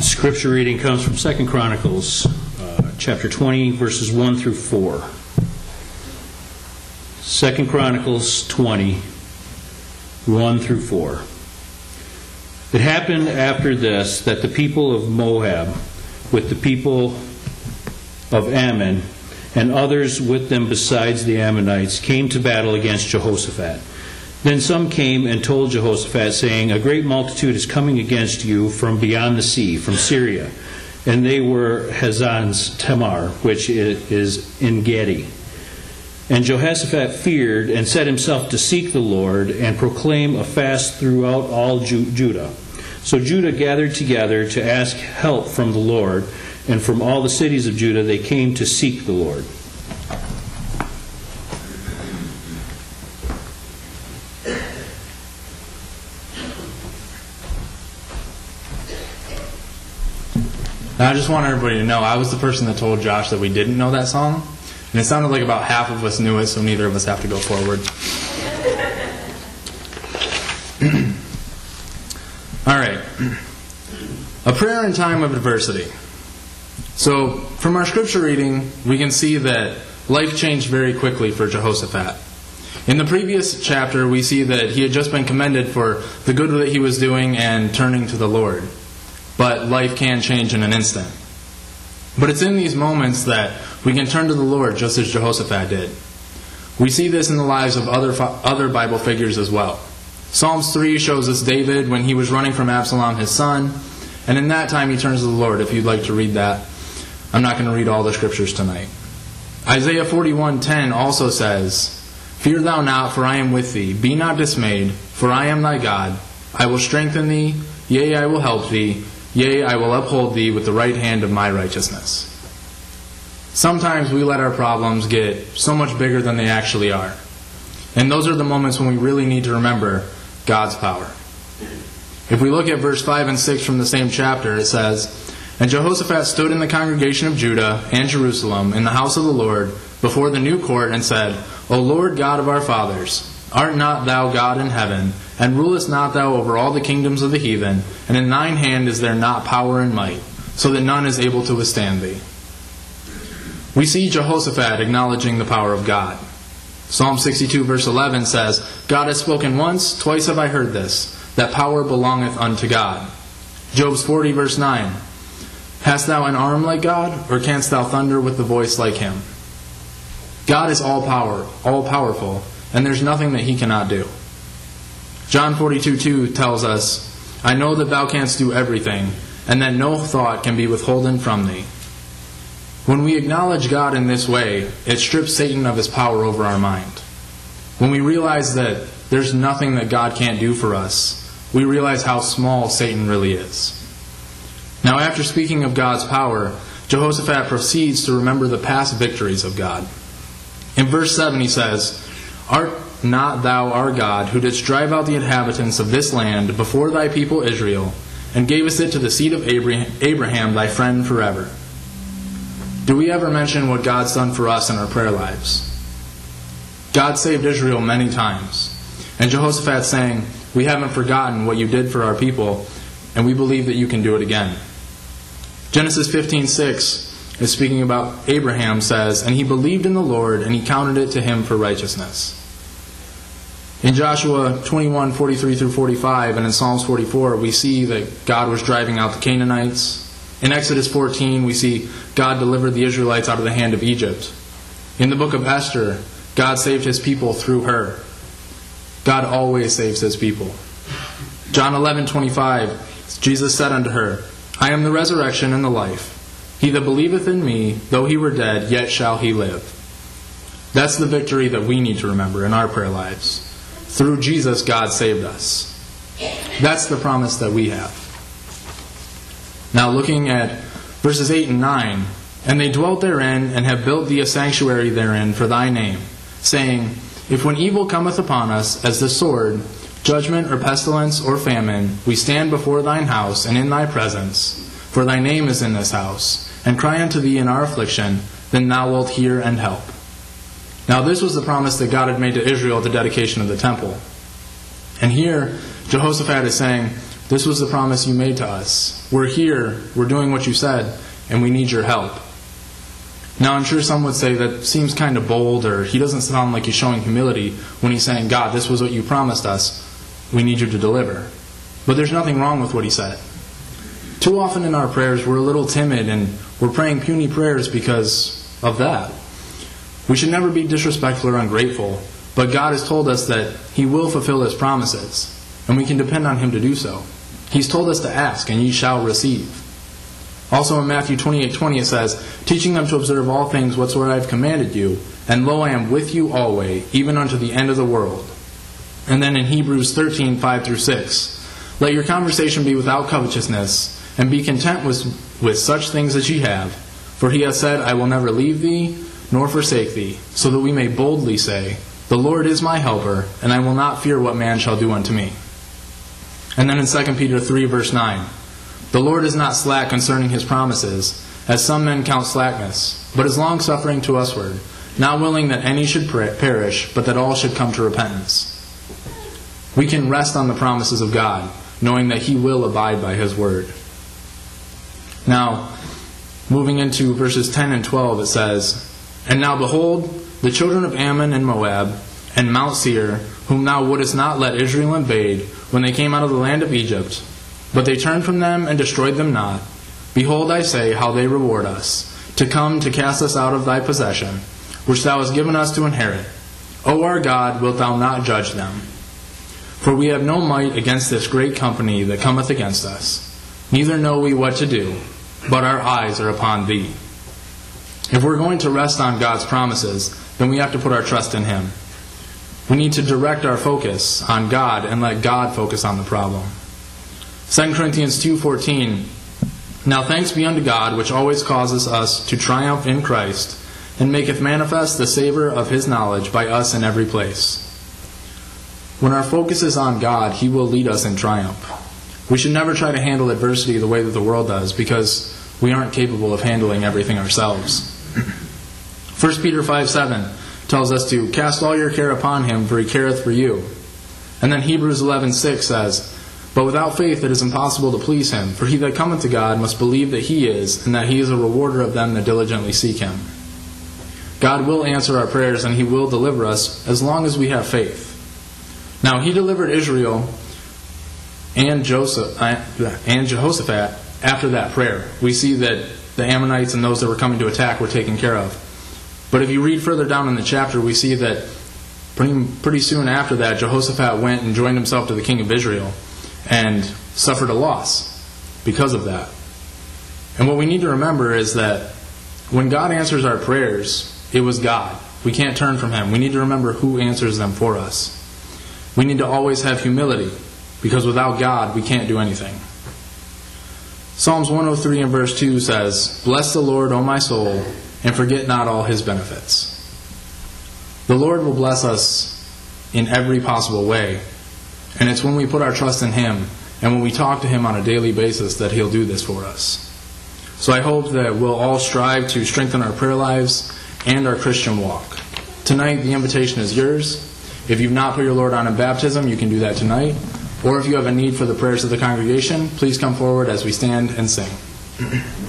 Scripture reading comes from Second Chronicles, uh, chapter 20, verses 1 through 4. Second Chronicles 20, 1 through 4. It happened after this that the people of Moab, with the people of Ammon, and others with them besides the Ammonites, came to battle against Jehoshaphat. Then some came and told Jehoshaphat, saying, A great multitude is coming against you from beyond the sea, from Syria. And they were Hazazon Tamar, which is En Gedi. And Jehoshaphat feared and set himself to seek the Lord and proclaim a fast throughout all Judah. So Judah gathered together to ask help from the Lord, and from all the cities of Judah they came to seek the Lord. I just want everybody to know I was the person that told Josh that we didn't know that song. And it sounded like about half of us knew it, so neither of us have to go forward. All right. A prayer in time of adversity. So, from our scripture reading, we can see that life changed very quickly for Jehoshaphat. In the previous chapter, we see that he had just been commended for the good that he was doing and turning to the Lord but life can change in an instant. But it's in these moments that we can turn to the Lord just as Jehoshaphat did. We see this in the lives of other, other Bible figures as well. Psalms 3 shows us David when he was running from Absalom, his son, and in that time he turns to the Lord. If you'd like to read that, I'm not going to read all the scriptures tonight. Isaiah 41:10 also says, "Fear thou not, for I am with thee; be not dismayed, for I am thy God. I will strengthen thee; yea, I will help thee. Yea, I will uphold thee with the right hand of my righteousness. Sometimes we let our problems get so much bigger than they actually are. And those are the moments when we really need to remember God's power. If we look at verse 5 and 6 from the same chapter, it says, And Jehoshaphat stood in the congregation of Judah and Jerusalem in the house of the Lord before the new court and said, O Lord God of our fathers, art not thou God in heaven? And rulest not thou over all the kingdoms of the heathen? And in thine hand is there not power and might, so that none is able to withstand thee? We see Jehoshaphat acknowledging the power of God. Psalm 62, verse 11 says, God has spoken once, twice have I heard this, that power belongeth unto God. Job's 40, verse 9 Hast thou an arm like God, or canst thou thunder with the voice like him? God is all power, all powerful, and there's nothing that he cannot do. John 42 2 tells us, I know that thou canst do everything, and that no thought can be withholden from thee. When we acknowledge God in this way, it strips Satan of his power over our mind. When we realize that there's nothing that God can't do for us, we realize how small Satan really is. Now, after speaking of God's power, Jehoshaphat proceeds to remember the past victories of God. In verse 7, he says, Art not thou our God, who didst drive out the inhabitants of this land before thy people Israel, and gavest it to the seed of Abraham, thy friend forever? Do we ever mention what God's done for us in our prayer lives? God saved Israel many times. And Jehoshaphat saying, We haven't forgotten what you did for our people, and we believe that you can do it again. Genesis 15:6 is speaking about Abraham says, And he believed in the Lord, and he counted it to him for righteousness. In Joshua 21, 43 through 45, and in Psalms 44, we see that God was driving out the Canaanites. In Exodus 14, we see God delivered the Israelites out of the hand of Egypt. In the book of Esther, God saved his people through her. God always saves his people. John 11, 25, Jesus said unto her, I am the resurrection and the life. He that believeth in me, though he were dead, yet shall he live. That's the victory that we need to remember in our prayer lives. Through Jesus, God saved us. That's the promise that we have. Now, looking at verses 8 and 9, and they dwelt therein, and have built thee a sanctuary therein for thy name, saying, If when evil cometh upon us, as the sword, judgment, or pestilence, or famine, we stand before thine house and in thy presence, for thy name is in this house, and cry unto thee in our affliction, then thou wilt hear and help. Now, this was the promise that God had made to Israel at the dedication of the temple. And here, Jehoshaphat is saying, This was the promise you made to us. We're here, we're doing what you said, and we need your help. Now, I'm sure some would say that seems kind of bold, or he doesn't sound like he's showing humility when he's saying, God, this was what you promised us. We need you to deliver. But there's nothing wrong with what he said. Too often in our prayers, we're a little timid and we're praying puny prayers because of that. We should never be disrespectful or ungrateful, but God has told us that He will fulfill His promises, and we can depend on Him to do so. He's told us to ask, and ye shall receive. Also in Matthew 28:20 it says, "Teaching them to observe all things whatsoever I have commanded you, and lo I am with you always, even unto the end of the world." And then in Hebrews 13:5 through 6, "Let your conversation be without covetousness, and be content with, with such things as ye have, for he hath said, I will never leave thee nor forsake thee, so that we may boldly say, The Lord is my helper, and I will not fear what man shall do unto me." And then in 2 Peter 3 verse 9, the Lord is not slack concerning his promises, as some men count slackness, but is longsuffering to usward, not willing that any should perish, but that all should come to repentance. We can rest on the promises of God, knowing that he will abide by his word. Now, moving into verses 10 and 12, it says, And now behold, the children of Ammon and Moab, and Mount Seir, whom thou wouldest not let Israel invade, when they came out of the land of Egypt, but they turned from them and destroyed them not. Behold, I say, how they reward us, to come to cast us out of thy possession, which thou hast given us to inherit. O our God, wilt thou not judge them? For we have no might against this great company that cometh against us, neither know we what to do, but our eyes are upon thee. If we're going to rest on God's promises, then we have to put our trust in Him. We need to direct our focus on God and let God focus on the problem. 2 Corinthians 2:14 Now thanks be unto God which always causes us to triumph in Christ and maketh manifest the savor of his knowledge by us in every place. When our focus is on God, he will lead us in triumph. We should never try to handle adversity the way that the world does because we aren't capable of handling everything ourselves. 1 Peter 5 7 tells us to cast all your care upon him, for he careth for you. And then Hebrews 11 6 says, but without faith it is impossible to please him, for he that cometh to God must believe that he is, and that he is a rewarder of them that diligently seek him. God will answer our prayers and he will deliver us as long as we have faith. Now, he delivered Israel and, Joseph, uh, and Jehoshaphat after that prayer. We see that the Ammonites and those that were coming to attack were taken care of. But if you read further down in the chapter, we see that pretty, pretty soon after that, Jehoshaphat went and joined himself to the king of Israel and suffered a loss because of that. And what we need to remember is that when God answers our prayers, it was God. We can't turn from Him. We need to remember who answers them for us. We need to always have humility because without God, we can't do anything. Psalms 103 and verse 2 says, Bless the Lord, O my soul, and forget not all his benefits. The Lord will bless us in every possible way and it's when we put our trust in Him and when we talk to Him on a daily basis that He'll do this for us. So I hope that we'll all strive to strengthen our prayer lives and our Christian walk. Tonight, the invitation is yours. If you've not put your Lord on in baptism, you can do that tonight. Or if you have a need for the prayers of the congregation, please come forward as we stand and sing.